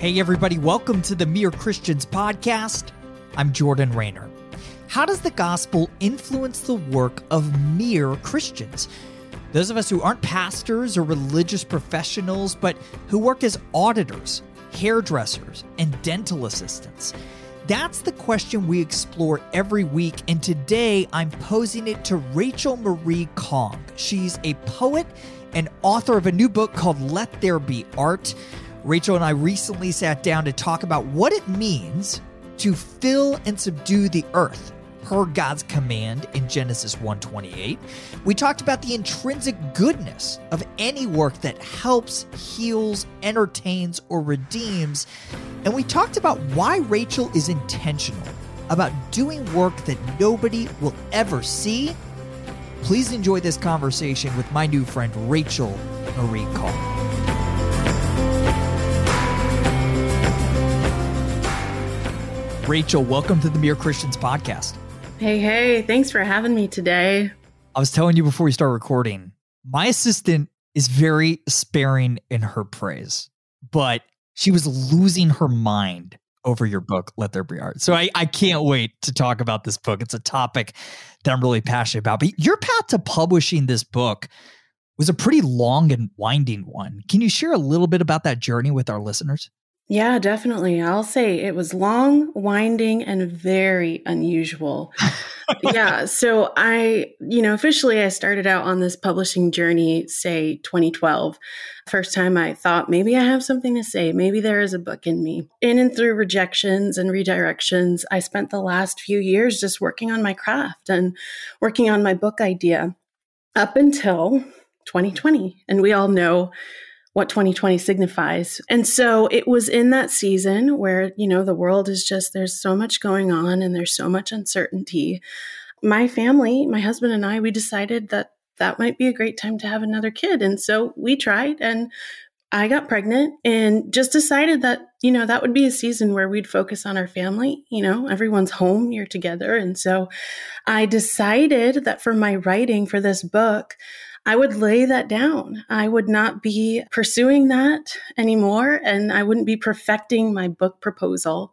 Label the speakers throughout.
Speaker 1: Hey, everybody, welcome to the Mere Christians podcast. I'm Jordan Raynor. How does the gospel influence the work of mere Christians? Those of us who aren't pastors or religious professionals, but who work as auditors, hairdressers, and dental assistants. That's the question we explore every week, and today I'm posing it to Rachel Marie Kang. She's a poet and author of a new book called Let There Be Art. Rachel and I recently sat down to talk about what it means to fill and subdue the earth per God's command in Genesis 1:28. We talked about the intrinsic goodness of any work that helps, heals, entertains or redeems, and we talked about why Rachel is intentional about doing work that nobody will ever see. Please enjoy this conversation with my new friend Rachel Marie Kang. Rachel, welcome to the Mere Christians podcast.
Speaker 2: Hey, hey, thanks for having me today.
Speaker 1: I was telling you before we start recording, my assistant is very sparing in her praise, but she was losing her mind over your book, Let There Be Art. So I, I can't wait to talk about this book. It's a topic that I'm really passionate about. But your path to publishing this book was a pretty long and winding one. Can you share a little bit about that journey with our listeners?
Speaker 2: Yeah, definitely. I'll say it was long, winding, and very unusual. yeah. So I, you know, officially I started out on this publishing journey, say 2012. First time I thought maybe I have something to say. Maybe there is a book in me. In and through rejections and redirections, I spent the last few years just working on my craft and working on my book idea up until 2020. And we all know what 2020 signifies. And so it was in that season where, you know, the world is just, there's so much going on and there's so much uncertainty. My family, my husband and I, we decided that that might be a great time to have another kid. And so we tried and I got pregnant and just decided that, you know, that would be a season where we'd focus on our family. You know, everyone's home, you're together. And so I decided that for my writing for this book, I would lay that down. I would not be pursuing that anymore and I wouldn't be perfecting my book proposal.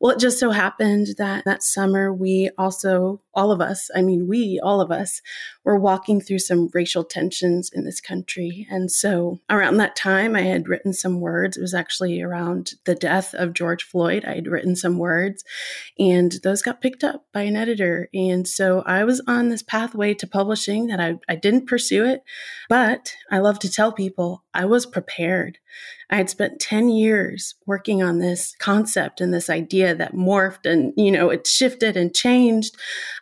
Speaker 2: Well, it just so happened that that summer we also, all of us, I mean, we, all of us, were walking through some racial tensions in this country. And so around that time, I had written some words. It was actually around the death of George Floyd. I had written some words and those got picked up by an editor. And so I was on this pathway to publishing that I, I didn't pursue it, but I love to tell people I was prepared. I had spent 10 years working on this concept and this idea that morphed and, you know, it shifted and changed.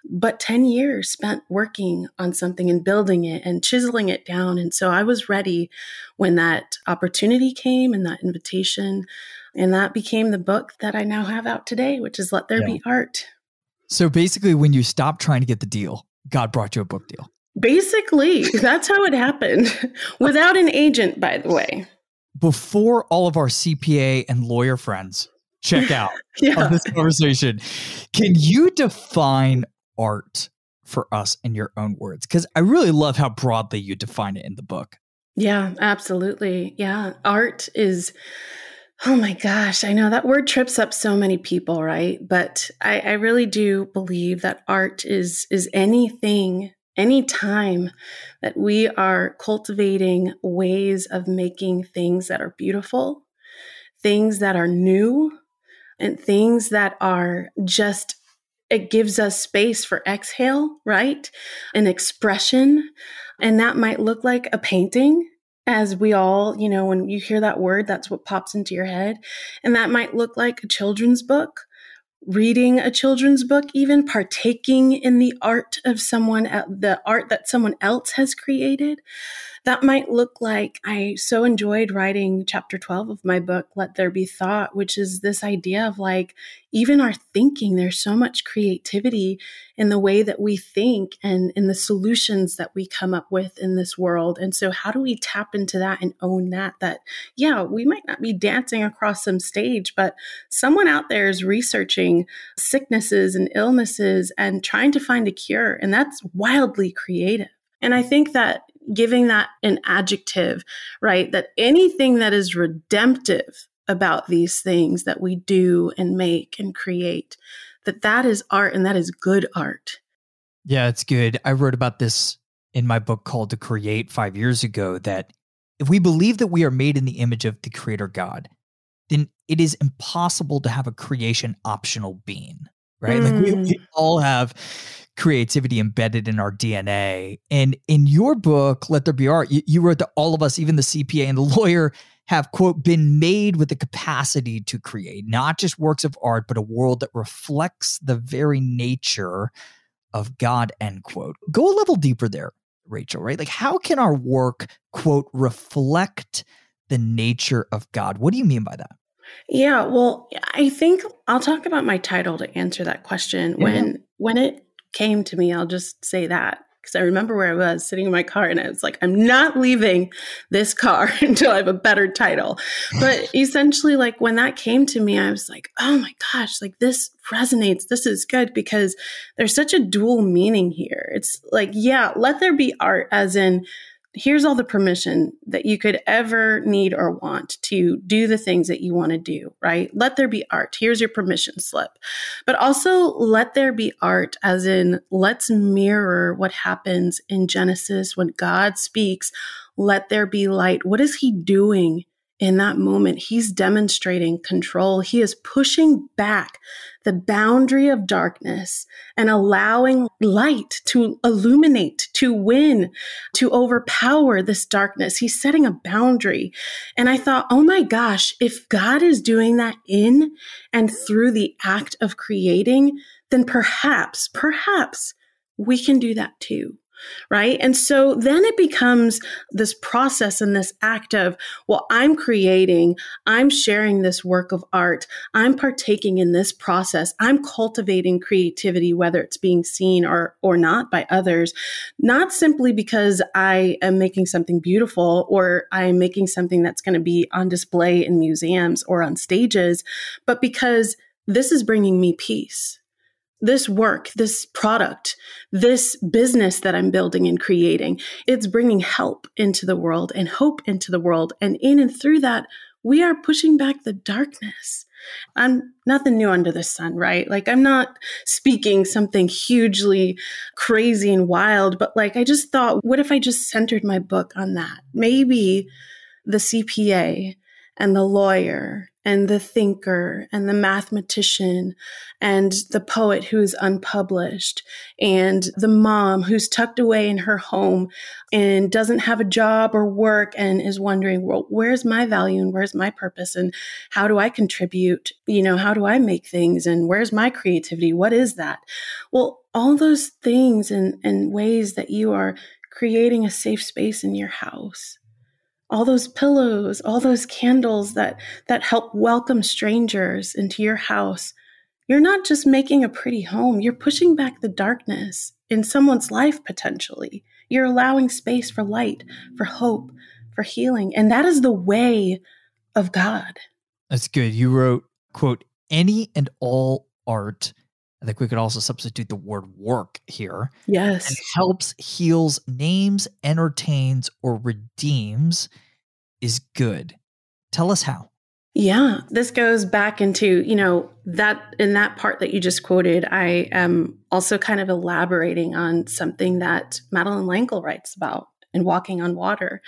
Speaker 2: But 10 years spent working on something and building it and chiseling it down. And so I was ready when that opportunity came and that invitation. And that became the book that I now have out today, which is Let There yeah. Be Art.
Speaker 1: So basically, when you stopped trying to get the deal, God brought you a book deal.
Speaker 2: Basically, that's how it happened without an agent, by the way
Speaker 1: before all of our CPA and lawyer friends check out yeah. this conversation, can you define art for us in your own words? Because I really love how broadly you define it in the book.
Speaker 2: Yeah, absolutely. Yeah. Art is, oh my gosh, I know that word trips up so many people, right? But I, I really do believe that art is is anything any time that we are cultivating ways of making things that are beautiful, things that are new, and things that are just, it gives us space for exhale, right? An expression. And that might look like a painting. As we all, you know, when you hear that word, that's what pops into your head. And that might look like a children's book reading a children's book, even partaking in the art of someone, the art that someone else has created that might look like I so enjoyed writing chapter 12 of my book, Let There Be Thought, which is this idea of like, even our thinking, there's so much creativity in the way that we think and in the solutions that we come up with in this world. And so, how do we tap into that and own that? That, yeah, we might not be dancing across some stage, but someone out there is researching sicknesses and illnesses and trying to find a cure. And that's wildly creative. And I think that giving that an adjective, right? That anything that is redemptive about these things that we do and make and create that that is art and that is good art
Speaker 1: yeah it's good i wrote about this in my book called to create 5 years ago that if we believe that we are made in the image of the creator god then it is impossible to have a creation optional being right mm. like we, we mm. all have creativity embedded in our DNA. And in your book, Let There Be Art, you, you, wrote that all of us, even the CPA and the lawyer, have, quote, been made with the capacity to create not just works of art, but a world that reflects the very nature of God, end quote. Go a level deeper there, Rachel, right? Like, how can our work, quote, reflect the nature of God? What do you mean by that?
Speaker 2: Yeah, well, I think I'll talk about my title to answer that question. When when it came to me, I'll just say that because I remember where I was sitting in my car and I was like, I'm not leaving this car until I have a better title. But essentially, like when that came to me, I was like, oh my gosh, like this resonates. This is good because there's such a dual meaning here. It's like, yeah, let there be art, as in, here's all the permission that you could ever need or want to do the things that you want to do, right? Let there be art. Here's your permission slip. But also let there be art, as in, let's mirror what happens in Genesis when God speaks, let there be light. What is he doing? In that moment, he's demonstrating control. He is pushing back the boundary of darkness and allowing light to illuminate, to win, to overpower this darkness. He's setting a boundary. And I thought, oh my gosh, if God is doing that in and through the act of creating, then perhaps, perhaps we can do that too right? And so then it becomes this process and this act of, well, I'm creating, I'm sharing this work of art, I'm partaking in this process, I'm cultivating creativity, whether it's being seen or or not by others, not simply because I am making something beautiful or I'm making something that's going to be on display in museums or on stages, but because this is bringing me peace this work, this product, this business that I'm building and creating, it's bringing help into the world and hope into the world. And in and through that, we are pushing back the darkness. I'm nothing new under the sun, right? Like, I'm not speaking something hugely crazy and wild, but like, I just thought, what if I just centered my book on that? Maybe the CPA and the lawyer and the thinker and the mathematician and the poet who's unpublished and the mom who's tucked away in her home and doesn't have a job or work and is wondering, well, where's my value and where's my purpose and how do I contribute? You know, how do I make things and where's my creativity? What is that? Well, all those things and, and ways that you are creating a safe space in your house all those pillows, all those candles that that help welcome strangers into your house. You're not just making a pretty home, you're pushing back the darkness in someone's life potentially. You're allowing space for light, for hope, for healing, and that is the way of God.
Speaker 1: That's good. You wrote, quote, any and all art I think we could also substitute the word work here.
Speaker 2: Yes.
Speaker 1: And helps, heals, names, entertains, or redeems is good. Tell us how.
Speaker 2: Yeah, this goes back into, you know, that in that part that you just quoted, I am also kind of elaborating on something that Madeleine L'Engle writes about in Walking on Water,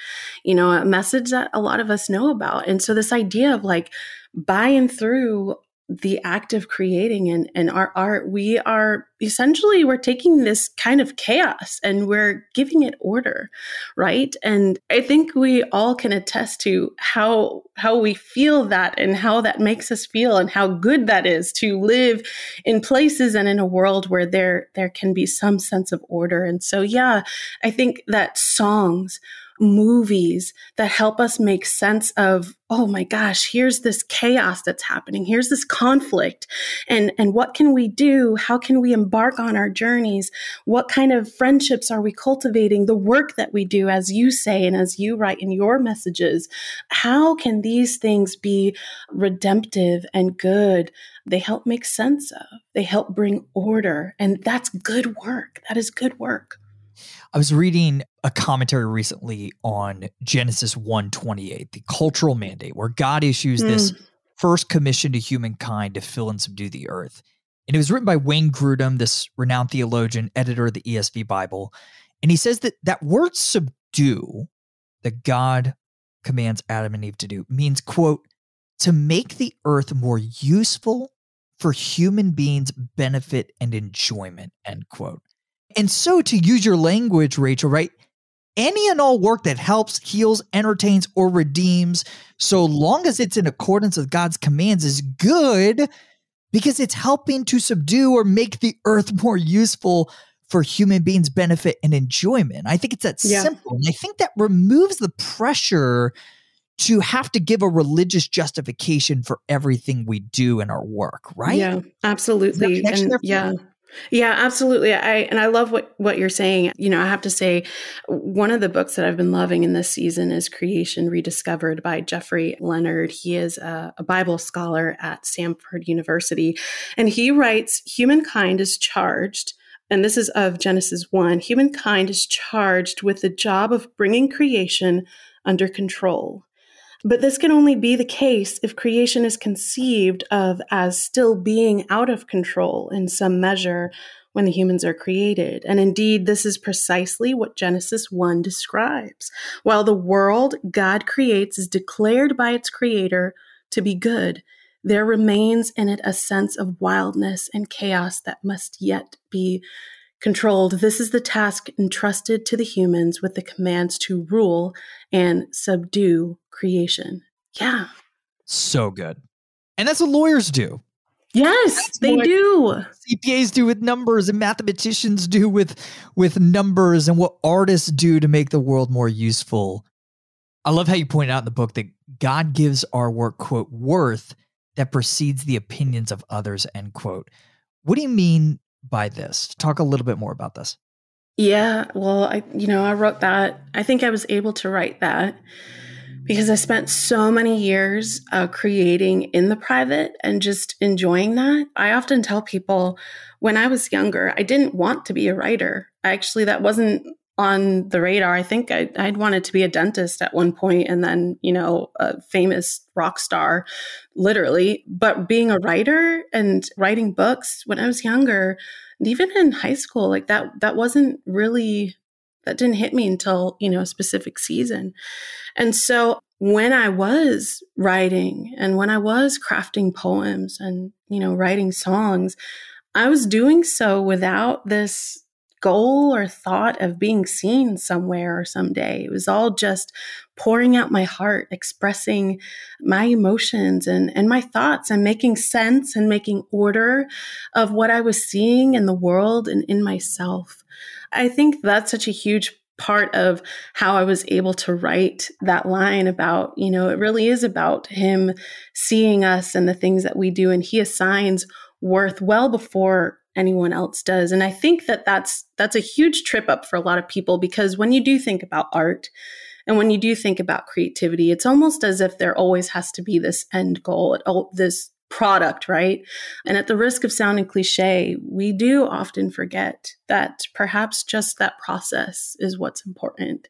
Speaker 2: you know, a message that a lot of us know about. And so this idea of like by and through the act of creating and, and our art, we are essentially we're taking this kind of chaos and we're giving it order, right? And I think we all can attest to how how we feel that and how that makes us feel and how good that is to live in places and in a world where there there can be some sense of order. And so yeah, I think that songs movies that help us make sense of oh my gosh here's this chaos that's happening. Here's this conflict. And and what can we do? How can we embark on our journeys? What kind of friendships are we cultivating? The work that we do as you say and as you write in your messages how can these things be redemptive and good? They help make sense of they help bring order and that's good work. That is good work
Speaker 1: I was reading a commentary recently on Genesis 128, the cultural mandate, where God issues mm. this first commission to humankind to fill and subdue the earth. And it was written by Wayne Grudem, this renowned theologian, editor of the ESV Bible. And he says that that word subdue that God commands Adam and Eve to do means, quote, to make the earth more useful for human beings' benefit and enjoyment, end quote. And so, to use your language, Rachel, right? Any and all work that helps, heals, entertains, or redeems, so long as it's in accordance with God's commands, is good because it's helping to subdue or make the earth more useful for human beings' benefit and enjoyment. I think it's that yeah. simple. And I think that removes the pressure to have to give a religious justification for everything we do in our work, right?
Speaker 2: Yeah, absolutely. And yeah. Yeah, absolutely. I and I love what what you're saying. You know, I have to say one of the books that I've been loving in this season is Creation Rediscovered by Jeffrey Leonard. He is a, a Bible scholar at Samford University, and he writes humankind is charged and this is of Genesis 1 humankind is charged with the job of bringing creation under control. But this can only be the case if creation is conceived of as still being out of control in some measure when the humans are created. And indeed, this is precisely what Genesis 1 describes. While the world God creates is declared by its creator to be good, there remains in it a sense of wildness and chaos that must yet be controlled. This is the task entrusted to the humans with the commands to rule and subdue creation. Yeah.
Speaker 1: So good. And that's what lawyers do.
Speaker 2: Yes, that's they do.
Speaker 1: CPAs do with numbers and mathematicians do with with numbers and what artists do to make the world more useful. I love how you point out in the book that God gives our work quote worth that precedes the opinions of others end quote. What do you mean by this? Talk a little bit more about this.
Speaker 2: Yeah, well, I you know, I wrote that. I think I was able to write that because I spent so many years uh, creating in the private and just enjoying that. I often tell people when I was younger, I didn't want to be a writer. Actually, that wasn't on the radar. I think I, would wanted to be a dentist at one point and then, you know, a famous rock star, literally. But being a writer and writing books when I was younger, and even in high school, like that, that wasn't really, that didn't hit me until, you know, a specific season. And so when I was writing and when I was crafting poems and, you know, writing songs, I was doing so without this goal or thought of being seen somewhere or someday. It was all just pouring out my heart, expressing my emotions and, and my thoughts and making sense and making order of what I was seeing in the world and in myself. I think that's such a huge part of how I was able to write that line about, you know, it really is about him seeing us and the things that we do. And he assigns worth well before anyone else does. And i think that that's that's a huge trip up for a lot of people because when you do think about art and when you do think about creativity it's almost as if there always has to be this end goal this product right? And at the risk of sounding cliche we do often forget that perhaps just that process is what's important.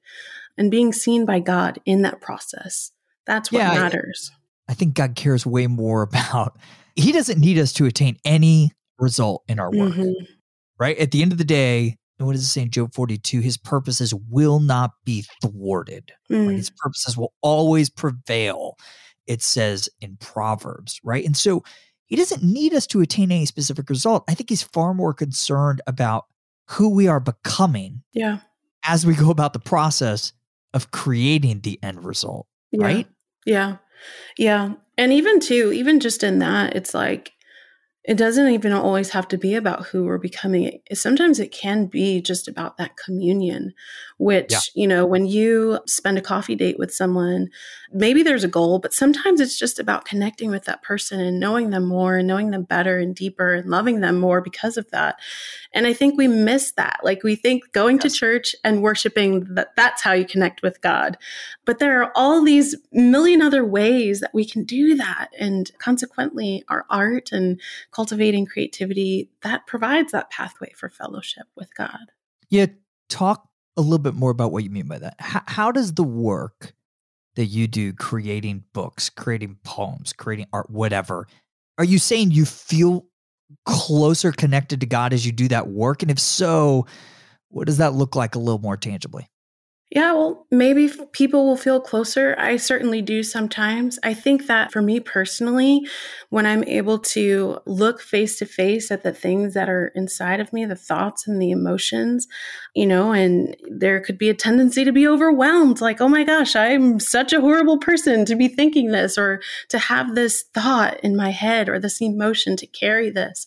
Speaker 2: And being seen by god in that process that's what yeah, matters.
Speaker 1: I think god cares way more about he doesn't need us to attain any result in our work. Mm-hmm. Right? At the end of the day, and what does it say in Job 42? His purposes will not be thwarted. Mm. Right? His purposes will always prevail. It says in Proverbs, right? And so he doesn't need us to attain any specific result. I think he's far more concerned about who we are becoming.
Speaker 2: Yeah.
Speaker 1: As we go about the process of creating the end result.
Speaker 2: Yeah.
Speaker 1: Right?
Speaker 2: Yeah. Yeah. And even too, even just in that, it's like it doesn't even always have to be about who we're becoming. Sometimes it can be just about that communion, which, yeah. you know, when you spend a coffee date with someone, maybe there's a goal, but sometimes it's just about connecting with that person and knowing them more and knowing them better and deeper and loving them more because of that. And I think we miss that. Like we think going yes. to church and worshiping that that's how you connect with God. But there are all these million other ways that we can do that. And consequently, our art and cultivating creativity, that provides that pathway for fellowship with God.
Speaker 1: Yeah. Talk a little bit more about what you mean by that. How, how does the work that you do creating books, creating poems, creating art, whatever, are you saying you feel closer connected to God as you do that work? And if so, what does that look like a little more tangibly?
Speaker 2: Yeah, well, maybe people will feel closer. I certainly do sometimes. I think that for me personally, when I'm able to look face to face at the things that are inside of me, the thoughts and the emotions, you know, and there could be a tendency to be overwhelmed like, oh my gosh, I'm such a horrible person to be thinking this or to have this thought in my head or this emotion to carry this.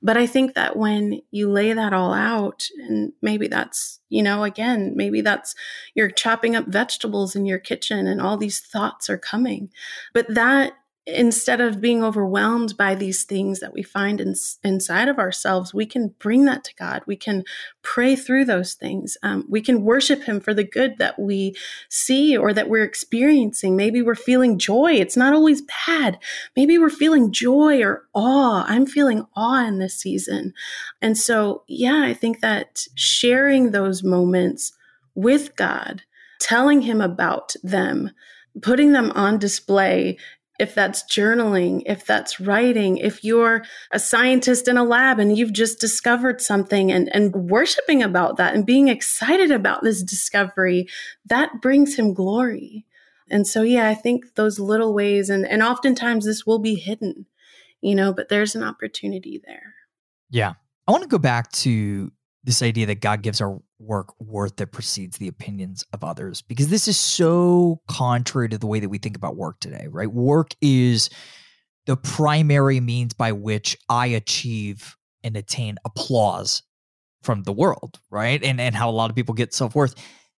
Speaker 2: But I think that when you lay that all out, and maybe that's you know, again, maybe that's you're chopping up vegetables in your kitchen and all these thoughts are coming. But that instead of being overwhelmed by these things that we find in, inside of ourselves, we can bring that to God. We can pray through those things. Um, we can worship Him for the good that we see or that we're experiencing. Maybe we're feeling joy. It's not always bad. Maybe we're feeling joy or awe. I'm feeling awe in this season. And so, yeah, I think that sharing those moments with God, telling Him about them, putting them on display if that's journaling, if that's writing, if you're a scientist in a lab and you've just discovered something and, and worshiping about that and being excited about this discovery, that brings him glory. And so, yeah, I think those little ways, and, and oftentimes this will be hidden, you know, but there's an opportunity there.
Speaker 1: Yeah. I want to go back to this idea that God gives our work worth that precedes the opinions of others because this is so contrary to the way that we think about work today, right? Work is the primary means by which I achieve and attain applause from the world, right? And and how a lot of people get self-worth.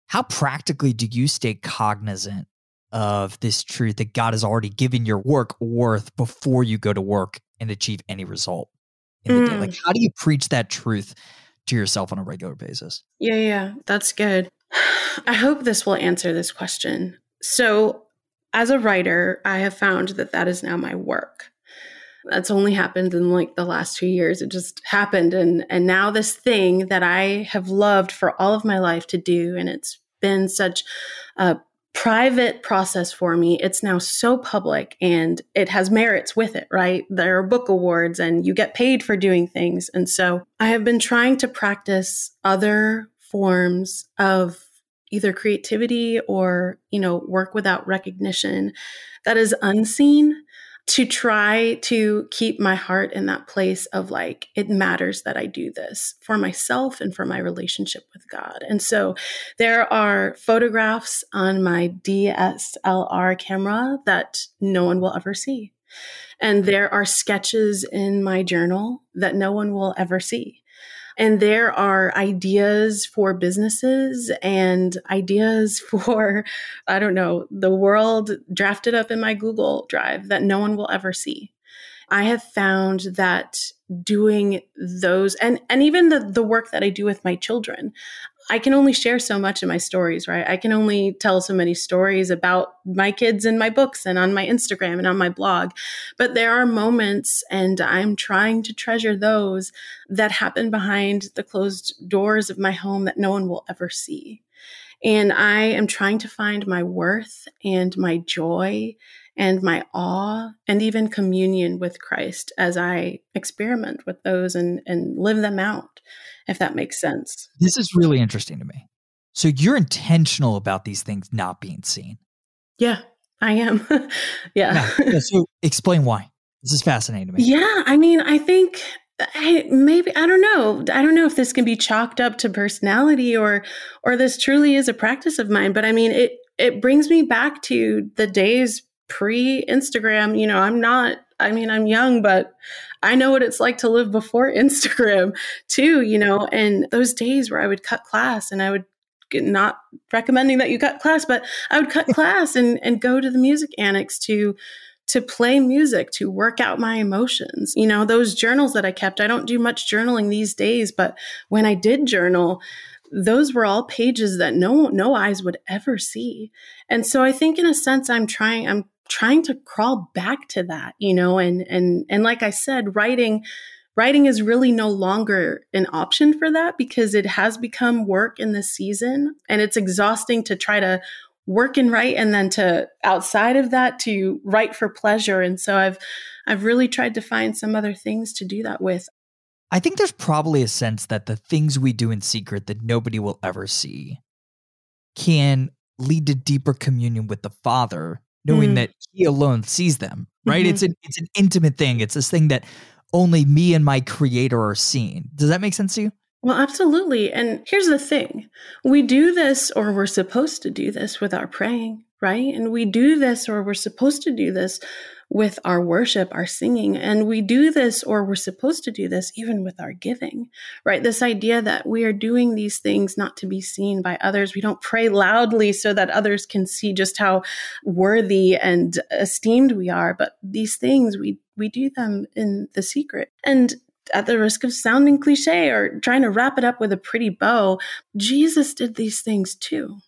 Speaker 1: How practically do you stay cognizant of this truth that God has already given your work worth before you go to work and achieve any result in the mm. day? Like how do you preach that truth to yourself on a regular basis?
Speaker 2: Yeah, yeah, that's good. I hope this will answer this question. So, as a writer, I have found that that is now my work. That's only happened in like the last two years. It just happened, and and now this thing that I have loved for all of my life to do, and it's been such a private process for me. It's now so public and it has merits with it, right? There are book awards and you get paid for doing things. And so I have been trying to practice other forms of either creativity or, you know, work without recognition that is unseen to try to keep my heart in that place of like, it matters that I do this for myself and for my relationship with God. And so there are photographs on my DSLR camera that no one will ever see. And there are sketches in my journal that no one will ever see. And there are ideas for businesses and ideas for, I don't know, the world drafted up in my Google Drive that no one will ever see. I have found that doing those and and even the the work that I do with my children I can only share so much in my stories, right? I can only tell so many stories about my kids in my books and on my Instagram and on my blog. But there are moments, and I'm trying to treasure those that happen behind the closed doors of my home that no one will ever see. And I am trying to find my worth and my joy and my awe and even communion with Christ as I experiment with those and, and live them out if that makes sense.
Speaker 1: This is really interesting to me. So you're intentional about these things not being seen.
Speaker 2: Yeah, I am. yeah.
Speaker 1: yeah. So explain why. This is fascinating to me.
Speaker 2: Yeah, I mean, I think I, maybe I don't know. I don't know if this can be chalked up to personality or or this truly is a practice of mine, but I mean, it it brings me back to the days pre Instagram. You know, I'm not I mean, I'm young, but I know what it's like to live before Instagram too, you know, and those days where I would cut class and I would not recommending that you cut class, but I would cut class and, and go to the music annex to to play music, to work out my emotions. You know, those journals that I kept, I don't do much journaling these days, but when I did journal, those were all pages that no no eyes would ever see. And so I think in a sense I'm trying I'm trying to crawl back to that, you know, and and and like I said, writing writing is really no longer an option for that because it has become work in this season and it's exhausting to try to work and write and then to outside of that to write for pleasure. And so i've i've really tried to find some other things to do that with.
Speaker 1: I think there's probably a sense that the things we do in secret that nobody will ever see can lead to deeper communion with the father knowing mm. that he alone sees them right mm-hmm. it's an it's an intimate thing it's this thing that only me and my creator are seeing does that make sense to you
Speaker 2: well, absolutely. And here's the thing we do this, or we're supposed to do this with our praying, right? And we do this, or we're supposed to do this with our worship, our singing. And we do this, or we're supposed to do this even with our giving, right? This idea that we are doing these things not to be seen by others. We don't pray loudly so that others can see just how worthy and esteemed we are. But these things, we we do them in the secret. And at the risk of sounding cliche or trying to wrap it up with a pretty bow, Jesus did these things too.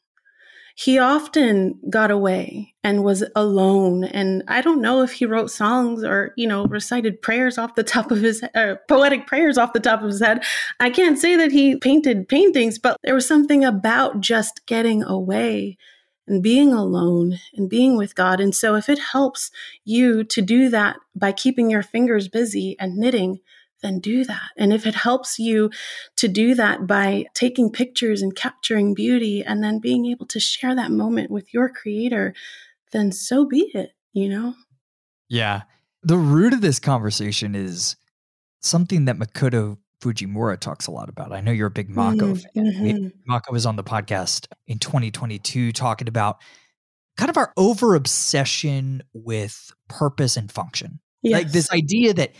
Speaker 2: He often got away and was alone. And I don't know if he wrote songs or, you know, recited prayers off the top of his poetic prayers off the top of his head. I can't say that he painted paintings, but there was something about just getting away and being alone and being with God. And so if it helps you to do that by keeping your fingers busy and knitting, then do that. And if it helps you to do that by taking pictures and capturing beauty and then being able to share that moment with your creator, then so be it, you know?
Speaker 1: Yeah. The root of this conversation is something that Makoto Fujimura talks a lot about. I know you're a big Mako mm, fan. Mm-hmm. Mako was on the podcast in 2022 talking about kind of our over obsession with purpose and function. Yes. Like this idea that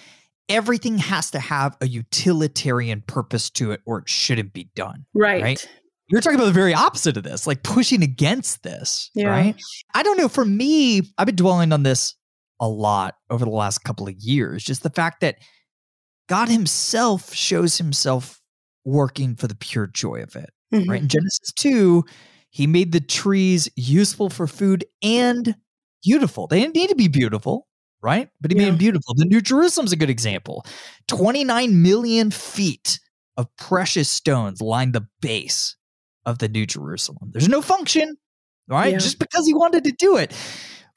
Speaker 1: everything has to have a utilitarian purpose to it or it shouldn't be done.
Speaker 2: Right. Right.
Speaker 1: You're talking about the very opposite of this, like pushing against this. Yeah. Right. I don't know. For me, I've been dwelling on this a lot over the last couple of years. Just the fact that God Himself shows Himself working for the pure joy of it. Mm-hmm. Right. In Genesis 2, He made the trees useful for food and beautiful. They didn't need to be beautiful right? But he yeah. made them beautiful. The New Jerusalem's a good example. 29 million feet of precious stones line the base of the New Jerusalem. There's no function, right? Yeah. Just because he wanted to do it.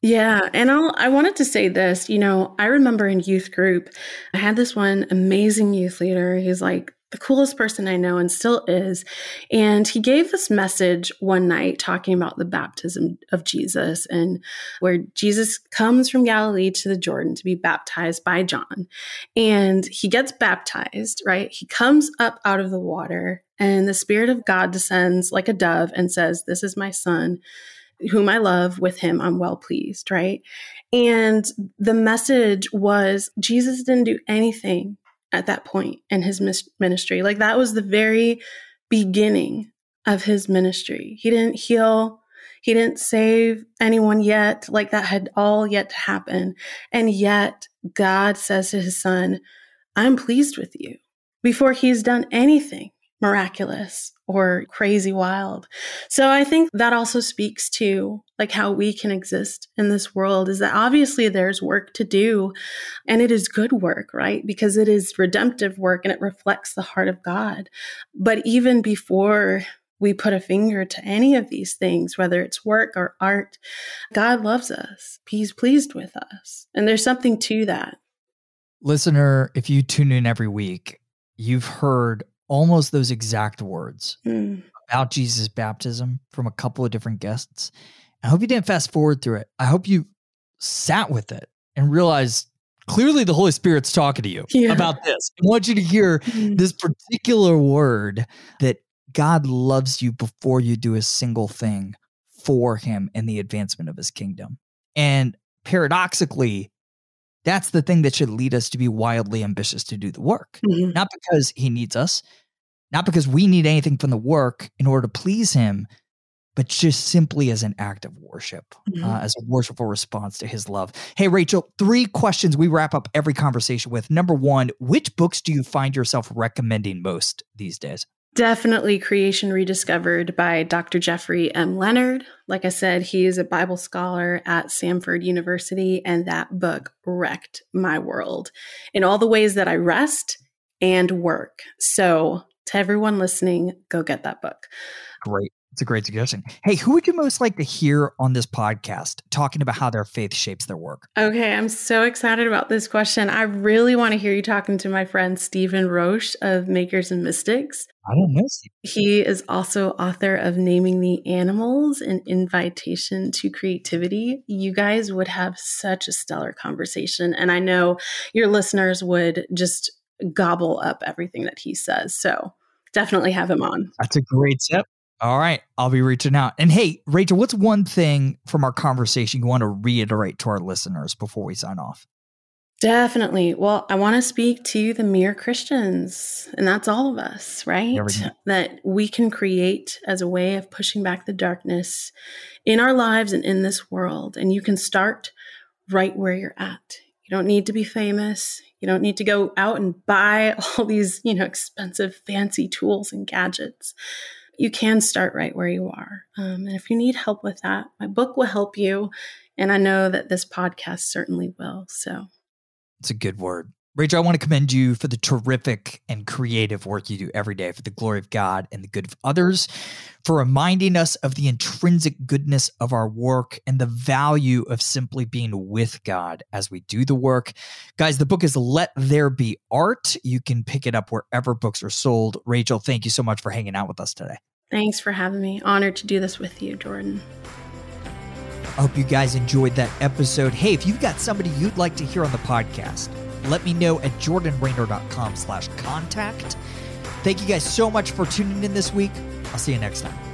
Speaker 2: Yeah, and I'll, I wanted to say this. You know, I remember in youth group, I had this one amazing youth leader. He's like the coolest person I know and still is. And he gave this message one night talking about the baptism of Jesus and where Jesus comes from Galilee to the Jordan to be baptized by John. And he gets baptized, right? He comes up out of the water and the Spirit of God descends like a dove and says, This is my son whom I love, with him I'm well pleased, right? And the message was Jesus didn't do anything at that point in his ministry. Like that was the very beginning of his ministry. He didn't heal, he didn't save anyone yet. Like that had all yet to happen. And yet God says to his son, I'm pleased with you before he's done anything miraculous or crazy wild. So I think that also speaks to like how we can exist in this world is that obviously there's work to do and it is good work, right? Because it is redemptive work and it reflects the heart of God. But even before we put a finger to any of these things, whether it's work or art, God loves us. He's pleased with us. And there's something to that.
Speaker 1: Listener, if you tune in every week, you've heard almost those exact words mm. about Jesus' baptism from a couple of different guests. I hope you didn't fast forward through it. I hope you sat with it and realized clearly the Holy Spirit's talking to you yeah. about this. I want you to hear mm. this particular word that God loves you before you do a single thing for him and the advancement of his kingdom. And paradoxically, that's the thing that should lead us to be wildly ambitious to do the work. Mm-hmm. Not because he needs us, not because we need anything from the work in order to please him, but just simply as an act of worship, mm-hmm. uh, as a worshipful response to his love. Hey, Rachel, three questions we wrap up every conversation with. Number one, which books do you find yourself recommending most these days?
Speaker 2: Definitely Creation Rediscovered by Dr. Jeffrey M. Leonard. Like I said, he is a Bible scholar at Samford University, and that book wrecked my world in all the ways that I rest and work. So, to everyone listening, go get that book.
Speaker 1: Great. It's a great suggestion. Hey, who would you most like to hear on this podcast talking about how their faith shapes their work?
Speaker 2: Okay, I'm so excited about this question. I really want to hear you talking to my friend Stephen Roach of Makers and Mystics.
Speaker 1: I don't know. Steve.
Speaker 2: He is also author of Naming the Animals An Invitation to Creativity. You guys would have such a stellar conversation. And I know your listeners would just gobble up everything that he says. So definitely have him on.
Speaker 1: That's a great tip. All right, I'll be reaching out. And hey, Rachel, what's one thing from our conversation you want to reiterate to our listeners before we sign off?
Speaker 2: Definitely. Well, I want to speak to the mere Christians, and that's all of us, right? That we can create as a way of pushing back the darkness in our lives and in this world. And you can start right where you're at. You don't need to be famous. You don't need to go out and buy all these, you know, expensive, fancy tools and gadgets you can start right where you are. Um, and if you need help with that, my book will help you. And I know that this podcast certainly will. So
Speaker 1: it's a good word. Rachel, I want to commend you for the terrific and creative work you do every day for the glory of God and the good of others, for reminding us of the intrinsic goodness of our work and the value of simply being with God as we do the work. Guys, the book is Let There Be Art. You can pick it up wherever books are sold. Rachel, thank you so much for hanging out with us today.
Speaker 2: Thanks for having me. Honored to do this with you, Jordan.
Speaker 1: I hope you guys enjoyed that episode. Hey, if you've got somebody you'd like to hear on the podcast, let me know at jordanraynor.com slash contact. Thank you guys so much for tuning in this week. I'll see you next time.